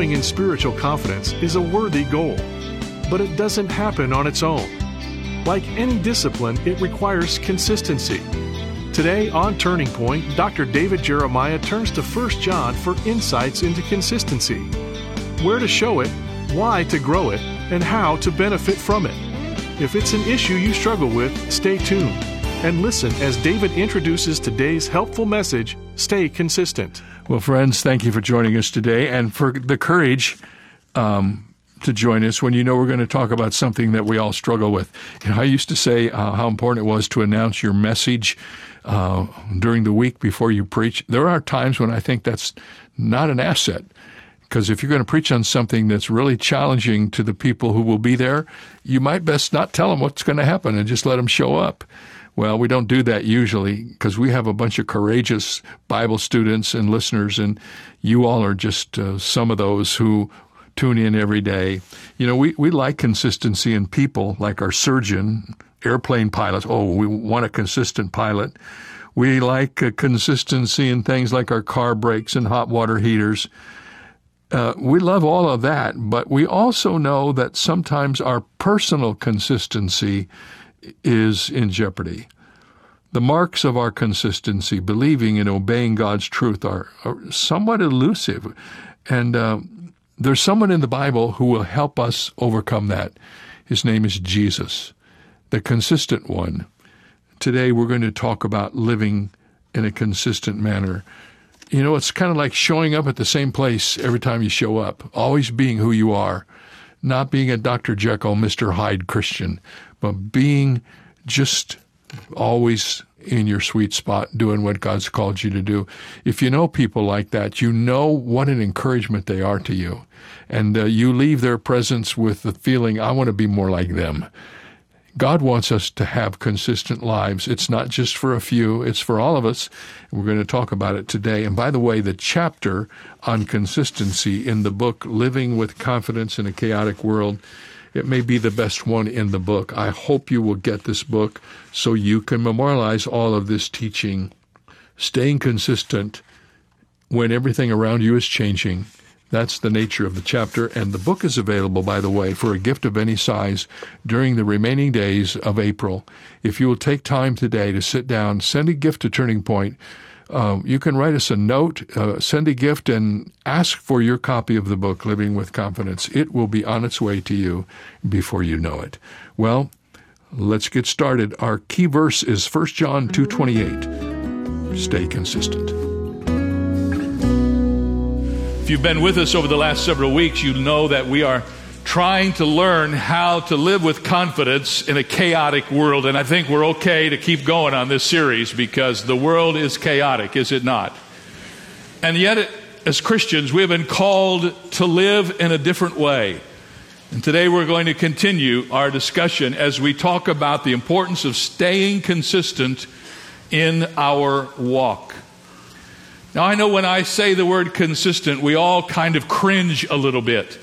Growing in spiritual confidence is a worthy goal, but it doesn't happen on its own. Like any discipline, it requires consistency. Today on Turning Point, Dr. David Jeremiah turns to 1 John for insights into consistency. Where to show it, why to grow it, and how to benefit from it. If it's an issue you struggle with, stay tuned and listen as David introduces today's helpful message Stay Consistent. Well, friends, thank you for joining us today and for the courage um, to join us when you know we're going to talk about something that we all struggle with. You know, I used to say uh, how important it was to announce your message uh, during the week before you preach. There are times when I think that's not an asset. Because if you're going to preach on something that's really challenging to the people who will be there, you might best not tell them what's going to happen and just let them show up. Well, we don't do that usually because we have a bunch of courageous Bible students and listeners, and you all are just uh, some of those who tune in every day. You know, we, we like consistency in people, like our surgeon, airplane pilots. Oh, we want a consistent pilot. We like uh, consistency in things like our car brakes and hot water heaters. Uh, we love all of that, but we also know that sometimes our personal consistency is in jeopardy. The marks of our consistency, believing and obeying God's truth, are, are somewhat elusive. And uh, there's someone in the Bible who will help us overcome that. His name is Jesus, the consistent one. Today we're going to talk about living in a consistent manner. You know, it's kind of like showing up at the same place every time you show up, always being who you are, not being a Dr. Jekyll, Mr. Hyde Christian, but being just always in your sweet spot, doing what God's called you to do. If you know people like that, you know what an encouragement they are to you. And uh, you leave their presence with the feeling, I want to be more like them. God wants us to have consistent lives. It's not just for a few, it's for all of us. We're going to talk about it today. And by the way, the chapter on consistency in the book, Living with Confidence in a Chaotic World, it may be the best one in the book. I hope you will get this book so you can memorialize all of this teaching. Staying consistent when everything around you is changing that's the nature of the chapter, and the book is available, by the way, for a gift of any size during the remaining days of April. If you will take time today to sit down, send a gift to Turning Point. Uh, you can write us a note, uh, send a gift, and ask for your copy of the book, Living with Confidence. It will be on its way to you before you know it. Well, let's get started. Our key verse is 1 John 2.28. Stay consistent. If you've been with us over the last several weeks, you know that we are trying to learn how to live with confidence in a chaotic world. And I think we're okay to keep going on this series because the world is chaotic, is it not? And yet, as Christians, we have been called to live in a different way. And today we're going to continue our discussion as we talk about the importance of staying consistent in our walk. Now, I know when I say the word consistent, we all kind of cringe a little bit.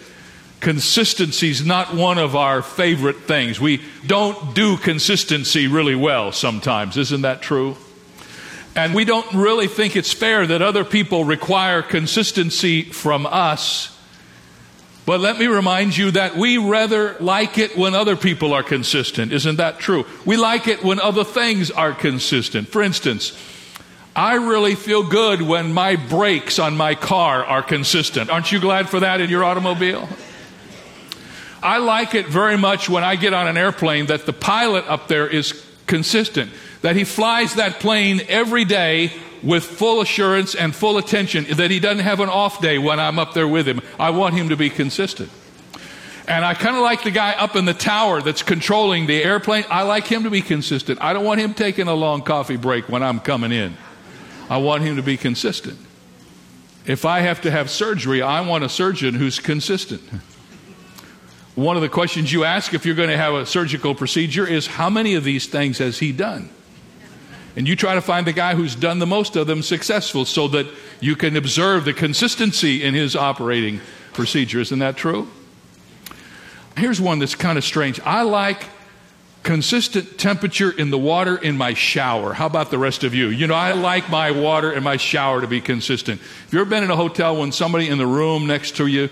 Consistency is not one of our favorite things. We don't do consistency really well sometimes. Isn't that true? And we don't really think it's fair that other people require consistency from us. But let me remind you that we rather like it when other people are consistent. Isn't that true? We like it when other things are consistent. For instance, I really feel good when my brakes on my car are consistent. Aren't you glad for that in your automobile? I like it very much when I get on an airplane that the pilot up there is consistent, that he flies that plane every day with full assurance and full attention, that he doesn't have an off day when I'm up there with him. I want him to be consistent. And I kind of like the guy up in the tower that's controlling the airplane. I like him to be consistent. I don't want him taking a long coffee break when I'm coming in. I want him to be consistent. If I have to have surgery, I want a surgeon who's consistent. One of the questions you ask if you're going to have a surgical procedure is how many of these things has he done? And you try to find the guy who's done the most of them successful so that you can observe the consistency in his operating procedure. Isn't that true? Here's one that's kind of strange. I like consistent temperature in the water in my shower. How about the rest of you? You know, I like my water in my shower to be consistent. Have you've ever been in a hotel when somebody in the room next to you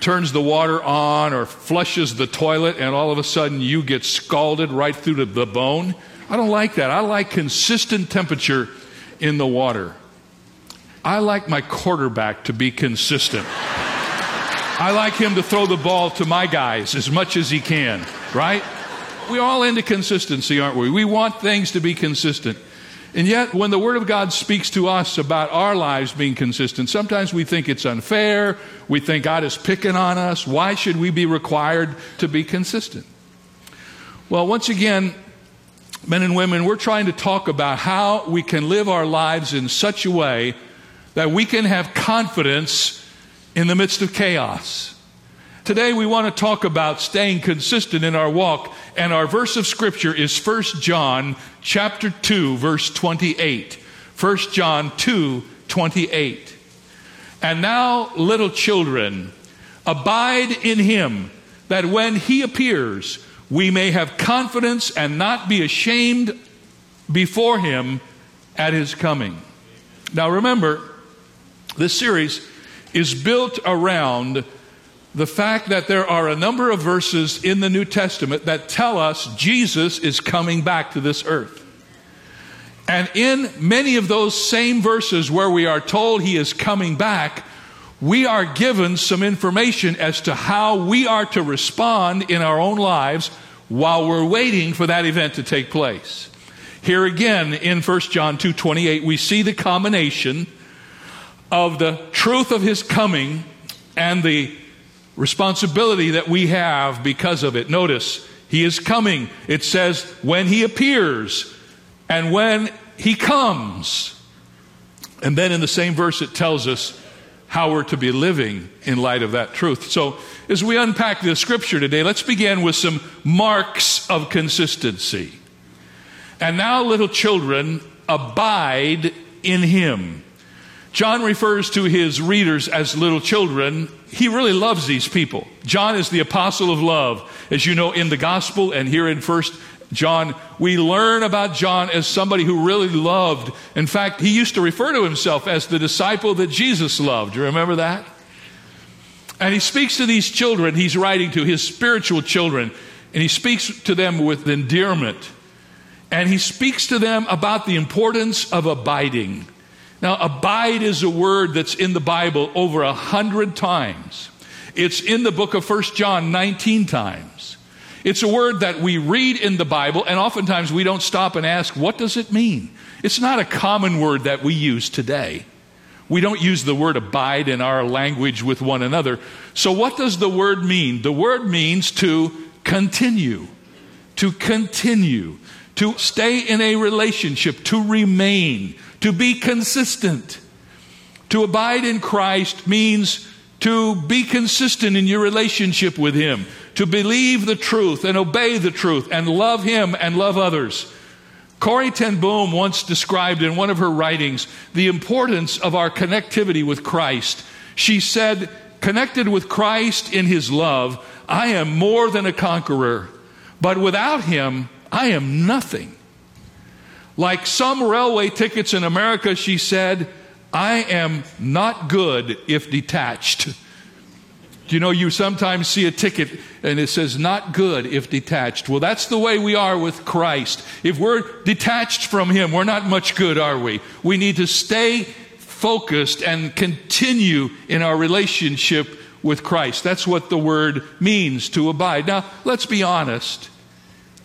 turns the water on or flushes the toilet and all of a sudden you get scalded right through the, the bone? I don't like that. I like consistent temperature in the water. I like my quarterback to be consistent. I like him to throw the ball to my guys as much as he can, right? We're all into consistency, aren't we? We want things to be consistent. And yet, when the Word of God speaks to us about our lives being consistent, sometimes we think it's unfair. We think God is picking on us. Why should we be required to be consistent? Well, once again, men and women, we're trying to talk about how we can live our lives in such a way that we can have confidence in the midst of chaos. Today we want to talk about staying consistent in our walk and our verse of scripture is 1 John chapter 2 verse 28. 1 John 2 28. And now little children abide in him that when he appears we may have confidence and not be ashamed before him at his coming. Now remember, this series is built around the fact that there are a number of verses in the New Testament that tell us Jesus is coming back to this earth. And in many of those same verses where we are told he is coming back, we are given some information as to how we are to respond in our own lives while we're waiting for that event to take place. Here again in 1 John 2:28 we see the combination of the truth of his coming and the responsibility that we have because of it. Notice, he is coming. It says when he appears and when he comes. And then in the same verse it tells us how we're to be living in light of that truth. So, as we unpack the scripture today, let's begin with some marks of consistency. And now, little children, abide in him. John refers to his readers as little children. He really loves these people. John is the apostle of love. As you know, in the gospel and here in first John, we learn about John as somebody who really loved. In fact, he used to refer to himself as the disciple that Jesus loved. Do you remember that? And he speaks to these children, he's writing to his spiritual children, and he speaks to them with endearment. And he speaks to them about the importance of abiding. Now, abide is a word that's in the Bible over a hundred times. It's in the book of First John 19 times. It's a word that we read in the Bible, and oftentimes we don't stop and ask, what does it mean? It's not a common word that we use today. We don't use the word abide in our language with one another. So, what does the word mean? The word means to continue, to continue, to stay in a relationship, to remain, to be consistent. To abide in Christ means to be consistent in your relationship with Him, to believe the truth and obey the truth and love Him and love others. Corrie ten Boom once described in one of her writings the importance of our connectivity with Christ. She said, Connected with Christ in His love, I am more than a conqueror, but without Him, I am nothing. Like some railway tickets in America, she said, I am not good if detached. You know, you sometimes see a ticket and it says not good if detached. Well, that's the way we are with Christ. If we're detached from Him, we're not much good, are we? We need to stay focused and continue in our relationship with Christ. That's what the word means to abide. Now, let's be honest.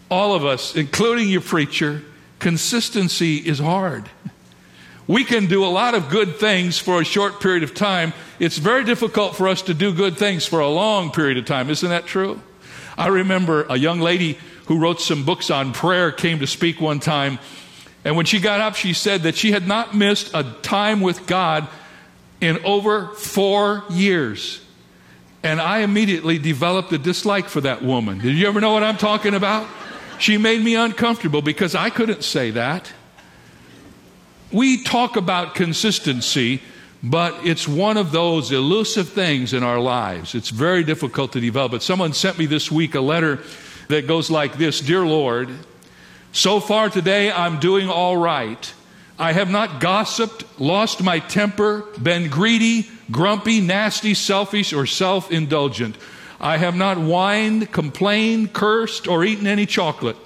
All of us, including your preacher, consistency is hard. We can do a lot of good things for a short period of time. It's very difficult for us to do good things for a long period of time. Isn't that true? I remember a young lady who wrote some books on prayer came to speak one time, And when she got up, she said that she had not missed a time with God in over four years. And I immediately developed a dislike for that woman. Did you ever know what I'm talking about? She made me uncomfortable because I couldn't say that. We talk about consistency, but it's one of those elusive things in our lives. It's very difficult to develop. But someone sent me this week a letter that goes like this Dear Lord, so far today I'm doing all right. I have not gossiped, lost my temper, been greedy, grumpy, nasty, selfish, or self indulgent. I have not whined, complained, cursed, or eaten any chocolate.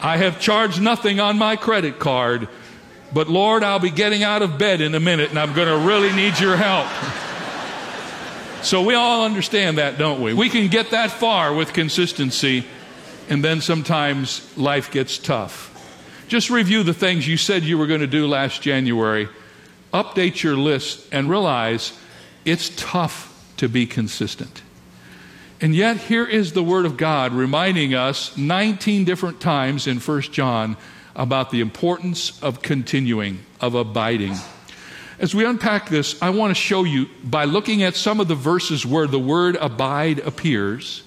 I have charged nothing on my credit card. But Lord, I'll be getting out of bed in a minute and I'm going to really need your help. so we all understand that, don't we? We can get that far with consistency, and then sometimes life gets tough. Just review the things you said you were going to do last January. Update your list and realize it's tough to be consistent. And yet, here is the Word of God reminding us 19 different times in 1 John about the importance of continuing, of abiding. As we unpack this, I want to show you by looking at some of the verses where the word abide appears,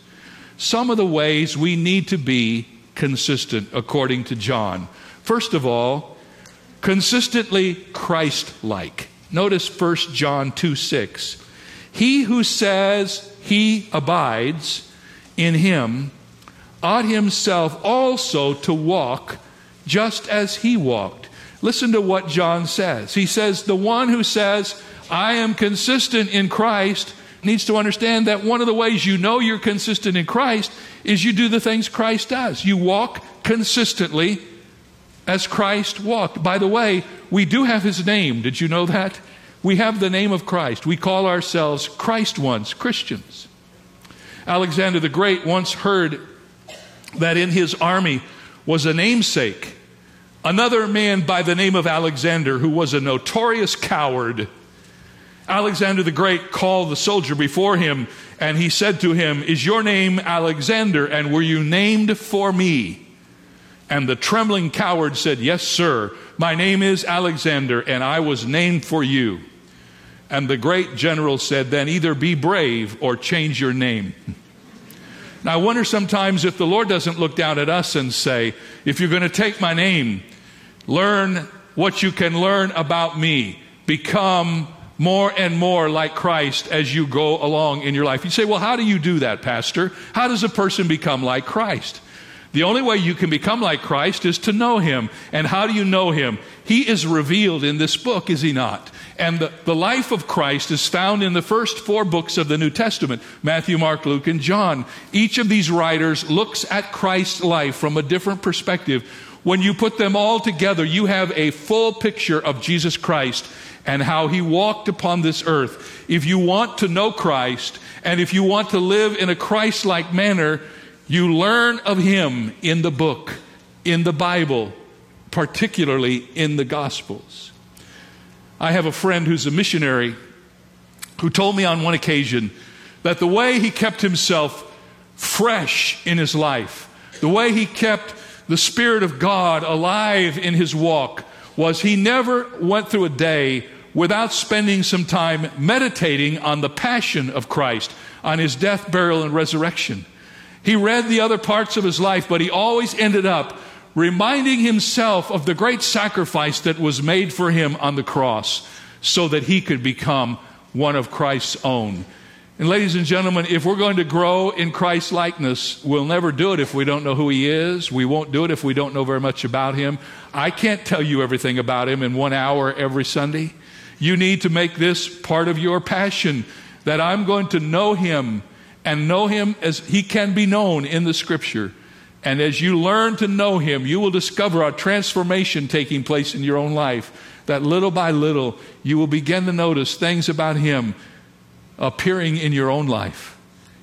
some of the ways we need to be consistent according to John. First of all, consistently Christ like. Notice 1 John 2 6. He who says he abides in him ought himself also to walk just as he walked. Listen to what John says. He says, The one who says, I am consistent in Christ, needs to understand that one of the ways you know you're consistent in Christ is you do the things Christ does. You walk consistently as Christ walked. By the way, we do have his name. Did you know that? We have the name of Christ. We call ourselves Christ ones, Christians. Alexander the Great once heard that in his army was a namesake, another man by the name of Alexander, who was a notorious coward. Alexander the Great called the soldier before him, and he said to him, Is your name Alexander, and were you named for me? And the trembling coward said, Yes, sir. My name is Alexander, and I was named for you. And the great general said, Then either be brave or change your name. Now, I wonder sometimes if the Lord doesn't look down at us and say, If you're going to take my name, learn what you can learn about me, become more and more like Christ as you go along in your life. You say, Well, how do you do that, Pastor? How does a person become like Christ? The only way you can become like Christ is to know Him. And how do you know Him? He is revealed in this book, is He not? And the, the life of Christ is found in the first four books of the New Testament Matthew, Mark, Luke, and John. Each of these writers looks at Christ's life from a different perspective. When you put them all together, you have a full picture of Jesus Christ and how he walked upon this earth. If you want to know Christ, and if you want to live in a Christ like manner, you learn of him in the book, in the Bible, particularly in the Gospels. I have a friend who's a missionary who told me on one occasion that the way he kept himself fresh in his life, the way he kept the Spirit of God alive in his walk, was he never went through a day without spending some time meditating on the passion of Christ, on his death, burial, and resurrection. He read the other parts of his life, but he always ended up reminding himself of the great sacrifice that was made for him on the cross so that he could become one of Christ's own. And, ladies and gentlemen, if we're going to grow in Christ's likeness, we'll never do it if we don't know who He is. We won't do it if we don't know very much about Him. I can't tell you everything about Him in one hour every Sunday. You need to make this part of your passion that I'm going to know Him and know Him as He can be known in the Scripture. And as you learn to know Him, you will discover a transformation taking place in your own life. That little by little, you will begin to notice things about Him appearing in your own life,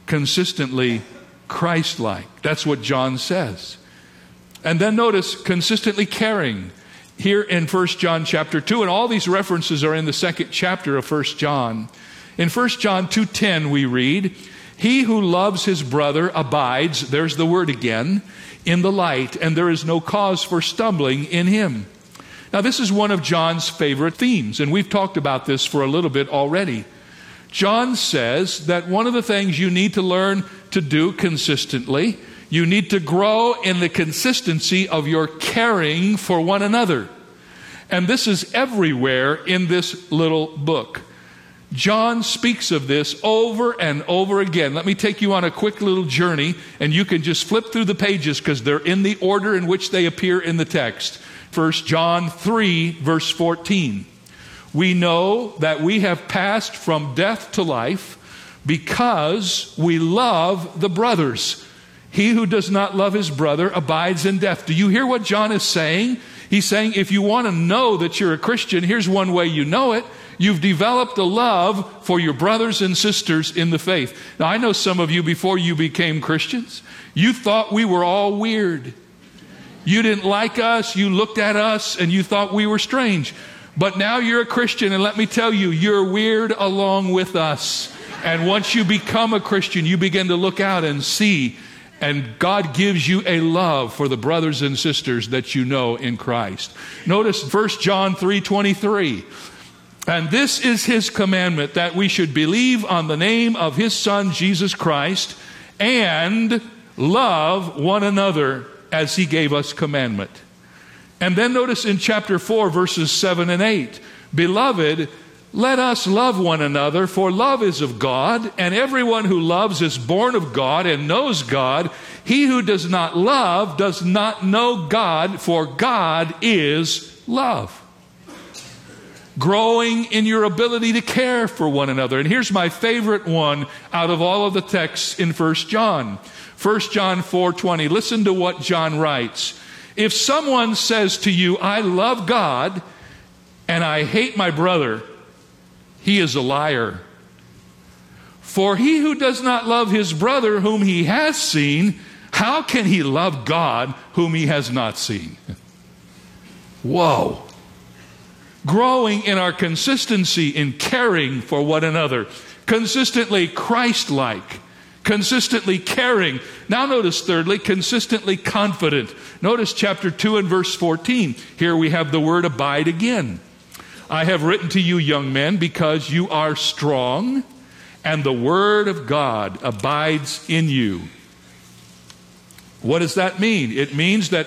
consistently Christ like. That's what John says. And then notice consistently caring here in 1 John chapter 2 and all these references are in the second chapter of 1 John. In 1 John 2:10 we read, he who loves his brother abides, there's the word again, in the light, and there is no cause for stumbling in him. Now, this is one of John's favorite themes, and we've talked about this for a little bit already. John says that one of the things you need to learn to do consistently, you need to grow in the consistency of your caring for one another. And this is everywhere in this little book. John speaks of this over and over again. Let me take you on a quick little journey, and you can just flip through the pages because they're in the order in which they appear in the text. 1 John 3, verse 14. We know that we have passed from death to life because we love the brothers. He who does not love his brother abides in death. Do you hear what John is saying? He's saying if you want to know that you're a Christian, here's one way you know it. You've developed a love for your brothers and sisters in the faith. Now, I know some of you before you became Christians, you thought we were all weird. You didn't like us, you looked at us, and you thought we were strange. But now you're a Christian, and let me tell you, you're weird along with us. And once you become a Christian, you begin to look out and see, and God gives you a love for the brothers and sisters that you know in Christ. Notice 1 John 3:23. And this is his commandment that we should believe on the name of his son Jesus Christ and love one another as he gave us commandment. And then notice in chapter 4, verses 7 and 8 Beloved, let us love one another, for love is of God, and everyone who loves is born of God and knows God. He who does not love does not know God, for God is love. Growing in your ability to care for one another. And here's my favorite one out of all of the texts in 1 John. 1 John 4:20. Listen to what John writes. If someone says to you, "I love God and I hate my brother," he is a liar. For he who does not love his brother whom he has seen, how can he love God whom he has not seen? Whoa. Growing in our consistency in caring for one another, consistently Christ like consistently caring. Now, notice thirdly, consistently confident. Notice chapter 2 and verse 14. Here we have the word abide again. I have written to you, young men, because you are strong, and the word of God abides in you. What does that mean? It means that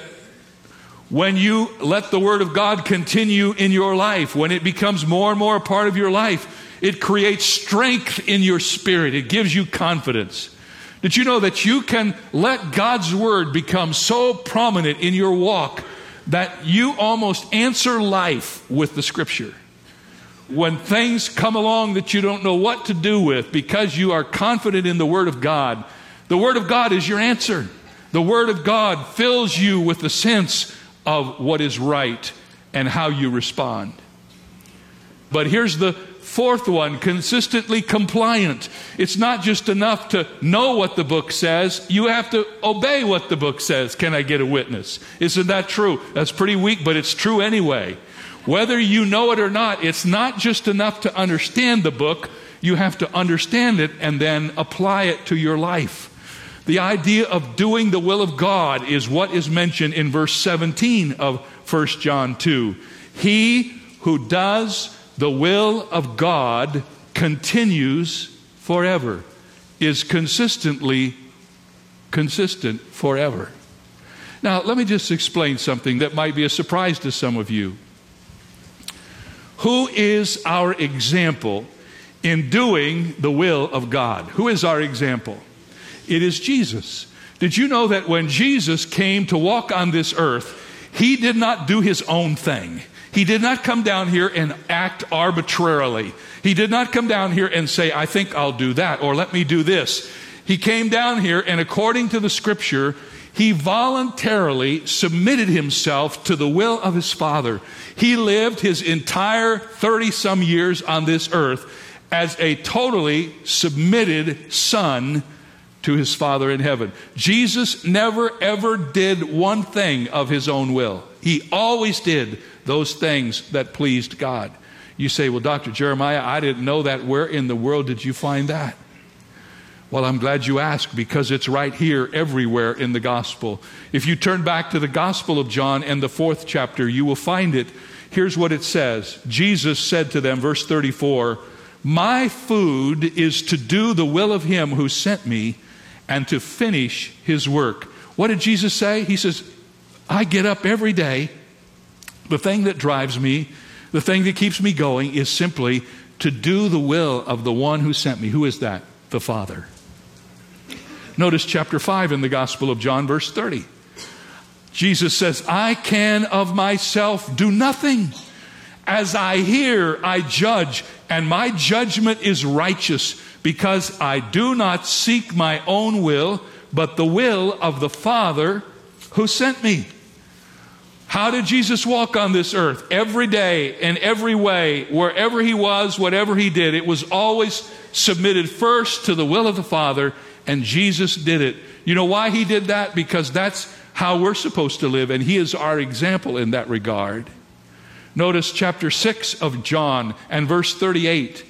when you let the word of God continue in your life, when it becomes more and more a part of your life, it creates strength in your spirit. It gives you confidence. Did you know that you can let God's word become so prominent in your walk that you almost answer life with the scripture? When things come along that you don't know what to do with because you are confident in the word of God, the word of God is your answer. The word of God fills you with the sense of what is right and how you respond. But here's the Fourth one, consistently compliant. It's not just enough to know what the book says, you have to obey what the book says. Can I get a witness? Isn't that true? That's pretty weak, but it's true anyway. Whether you know it or not, it's not just enough to understand the book, you have to understand it and then apply it to your life. The idea of doing the will of God is what is mentioned in verse 17 of 1 John 2. He who does the will of God continues forever, is consistently consistent forever. Now, let me just explain something that might be a surprise to some of you. Who is our example in doing the will of God? Who is our example? It is Jesus. Did you know that when Jesus came to walk on this earth, he did not do his own thing? He did not come down here and act arbitrarily. He did not come down here and say, I think I'll do that, or let me do this. He came down here, and according to the scripture, he voluntarily submitted himself to the will of his Father. He lived his entire 30 some years on this earth as a totally submitted son to his Father in heaven. Jesus never ever did one thing of his own will. He always did those things that pleased God. You say, Well, Dr. Jeremiah, I didn't know that. Where in the world did you find that? Well, I'm glad you asked because it's right here everywhere in the gospel. If you turn back to the Gospel of John and the fourth chapter, you will find it Here's what it says Jesus said to them, verse 34 My food is to do the will of him who sent me and to finish his work. What did Jesus say? He says, I get up every day. The thing that drives me, the thing that keeps me going, is simply to do the will of the one who sent me. Who is that? The Father. Notice chapter 5 in the Gospel of John, verse 30. Jesus says, I can of myself do nothing. As I hear, I judge, and my judgment is righteous, because I do not seek my own will, but the will of the Father who sent me. How did Jesus walk on this earth? Every day, in every way, wherever he was, whatever he did, it was always submitted first to the will of the Father, and Jesus did it. You know why he did that? Because that's how we're supposed to live, and he is our example in that regard. Notice chapter 6 of John and verse 38.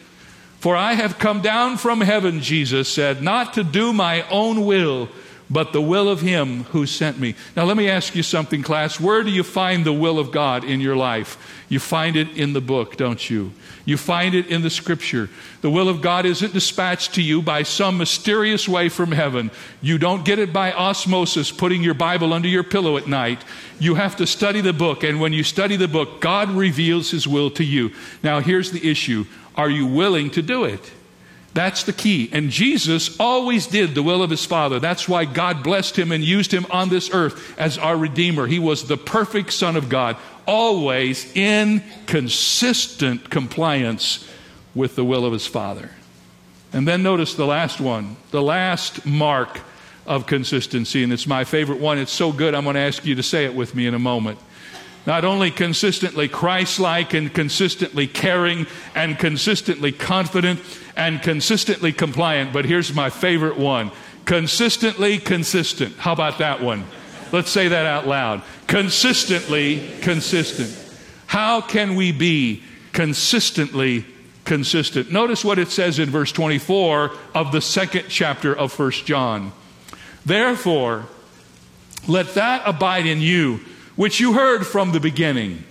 For I have come down from heaven, Jesus said, not to do my own will, but the will of him who sent me. Now, let me ask you something, class. Where do you find the will of God in your life? You find it in the book, don't you? You find it in the scripture. The will of God isn't dispatched to you by some mysterious way from heaven. You don't get it by osmosis, putting your Bible under your pillow at night. You have to study the book, and when you study the book, God reveals his will to you. Now, here's the issue are you willing to do it? That's the key. And Jesus always did the will of his Father. That's why God blessed him and used him on this earth as our Redeemer. He was the perfect Son of God, always in consistent compliance with the will of his Father. And then notice the last one, the last mark of consistency, and it's my favorite one. It's so good, I'm going to ask you to say it with me in a moment not only consistently Christ like and consistently caring and consistently confident and consistently compliant, but here's my favorite one consistently consistent. How about that one? Let's say that out loud. Consistently consistent. How can we be consistently consistent? Notice what it says in verse 24 of the second chapter of 1 John. Therefore, let that abide in you which you heard from the beginning.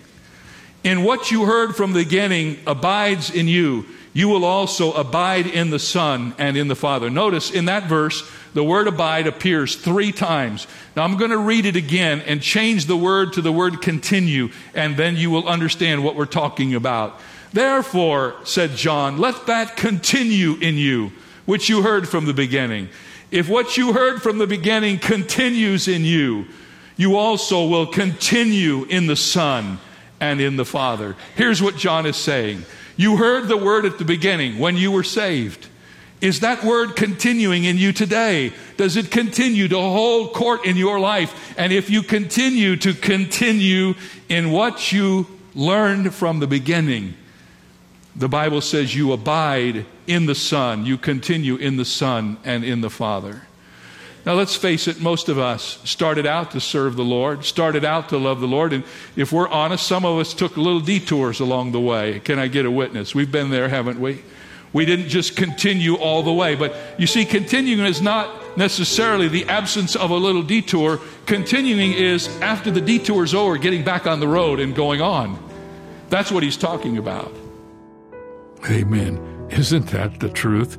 In what you heard from the beginning abides in you. You will also abide in the Son and in the Father. Notice in that verse, the word abide appears three times. Now I'm going to read it again and change the word to the word continue, and then you will understand what we're talking about. Therefore, said John, let that continue in you, which you heard from the beginning. If what you heard from the beginning continues in you, you also will continue in the Son and in the Father. Here's what John is saying You heard the word at the beginning when you were saved. Is that word continuing in you today? Does it continue to hold court in your life? And if you continue to continue in what you learned from the beginning, the Bible says you abide in the Son, you continue in the Son and in the Father. Now, let's face it, most of us started out to serve the Lord, started out to love the Lord, and if we're honest, some of us took little detours along the way. Can I get a witness? We've been there, haven't we? We didn't just continue all the way. But you see, continuing is not necessarily the absence of a little detour. Continuing is after the detour's over, getting back on the road and going on. That's what he's talking about. Amen. Isn't that the truth?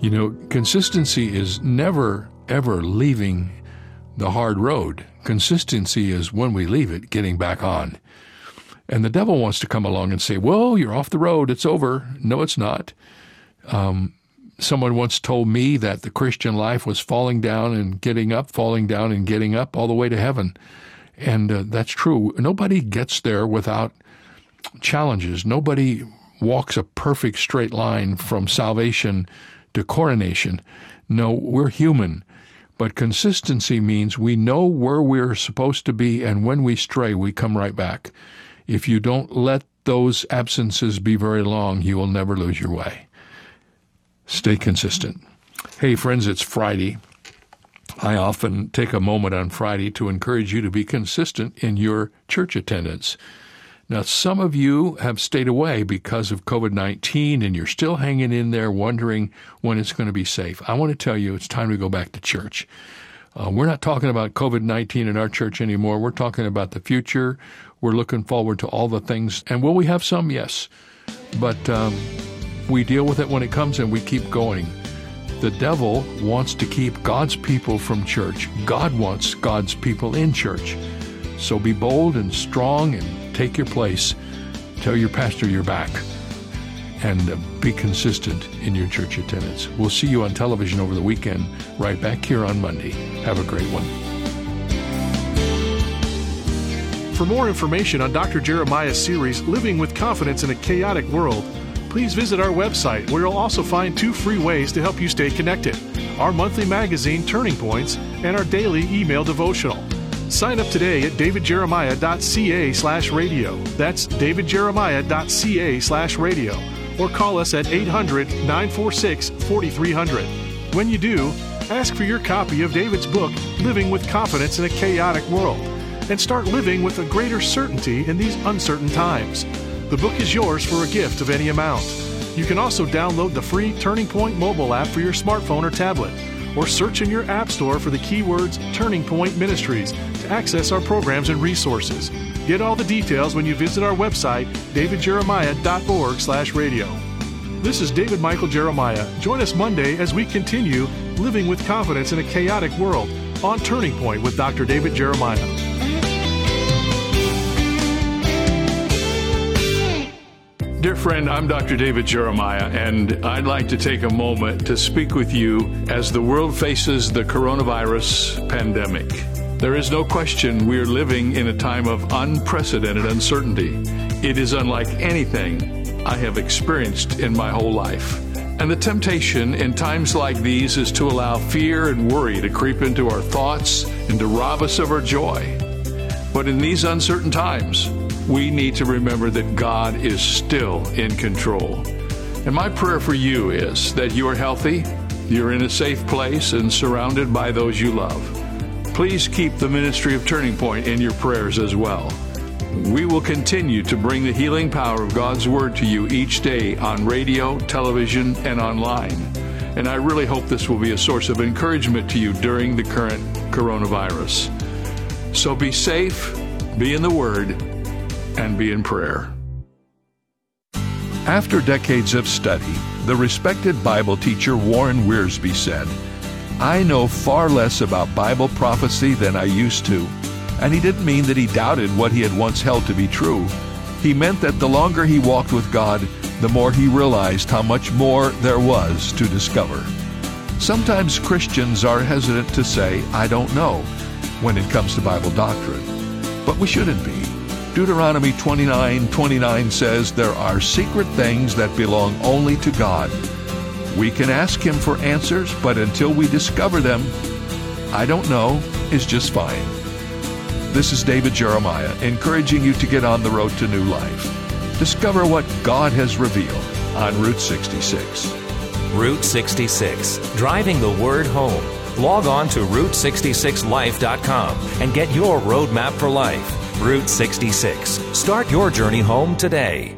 You know, consistency is never ever leaving the hard road. Consistency is when we leave it, getting back on. And the devil wants to come along and say, Well, you're off the road. It's over. No, it's not. Um, someone once told me that the Christian life was falling down and getting up, falling down and getting up all the way to heaven. And uh, that's true. Nobody gets there without challenges. Nobody walks a perfect straight line from salvation to coronation. No, we're human. But consistency means we know where we're supposed to be, and when we stray, we come right back. If you don't let those absences be very long, you will never lose your way. Stay consistent. Hey, friends, it's Friday. I often take a moment on Friday to encourage you to be consistent in your church attendance. Now, some of you have stayed away because of COVID 19 and you're still hanging in there wondering when it's going to be safe. I want to tell you it's time to go back to church. Uh, we're not talking about COVID 19 in our church anymore. We're talking about the future. We're looking forward to all the things. And will we have some? Yes. But um, we deal with it when it comes and we keep going. The devil wants to keep God's people from church. God wants God's people in church. So be bold and strong and take your place. Tell your pastor you're back. And uh, be consistent in your church attendance. We'll see you on television over the weekend, right back here on Monday. Have a great one. For more information on Dr. Jeremiah's series, Living with Confidence in a Chaotic World, please visit our website where you'll also find two free ways to help you stay connected our monthly magazine, Turning Points, and our daily email devotional. Sign up today at davidjeremiah.ca slash radio. That's davidjeremiah.ca slash radio. Or call us at 800 946 4300. When you do, ask for your copy of David's book, Living with Confidence in a Chaotic World, and start living with a greater certainty in these uncertain times. The book is yours for a gift of any amount. You can also download the free Turning Point mobile app for your smartphone or tablet, or search in your app store for the keywords Turning Point Ministries access our programs and resources. Get all the details when you visit our website, davidjeremiah.org/radio. This is David Michael Jeremiah. Join us Monday as we continue living with confidence in a chaotic world on Turning Point with Dr. David Jeremiah. Dear friend, I'm Dr. David Jeremiah, and I'd like to take a moment to speak with you as the world faces the coronavirus pandemic. There is no question we are living in a time of unprecedented uncertainty. It is unlike anything I have experienced in my whole life. And the temptation in times like these is to allow fear and worry to creep into our thoughts and to rob us of our joy. But in these uncertain times, we need to remember that God is still in control. And my prayer for you is that you are healthy, you're in a safe place, and surrounded by those you love. Please keep the ministry of Turning Point in your prayers as well. We will continue to bring the healing power of God's Word to you each day on radio, television, and online. And I really hope this will be a source of encouragement to you during the current coronavirus. So be safe, be in the Word, and be in prayer. After decades of study, the respected Bible teacher Warren Wiersbe said, I know far less about Bible prophecy than I used to. And he didn't mean that he doubted what he had once held to be true. He meant that the longer he walked with God, the more he realized how much more there was to discover. Sometimes Christians are hesitant to say, I don't know, when it comes to Bible doctrine. But we shouldn't be. Deuteronomy 29 29 says, There are secret things that belong only to God. We can ask Him for answers, but until we discover them, I don't know is just fine. This is David Jeremiah, encouraging you to get on the road to new life. Discover what God has revealed on Route 66. Route 66, driving the word home. Log on to Route66Life.com and get your roadmap for life. Route 66. Start your journey home today.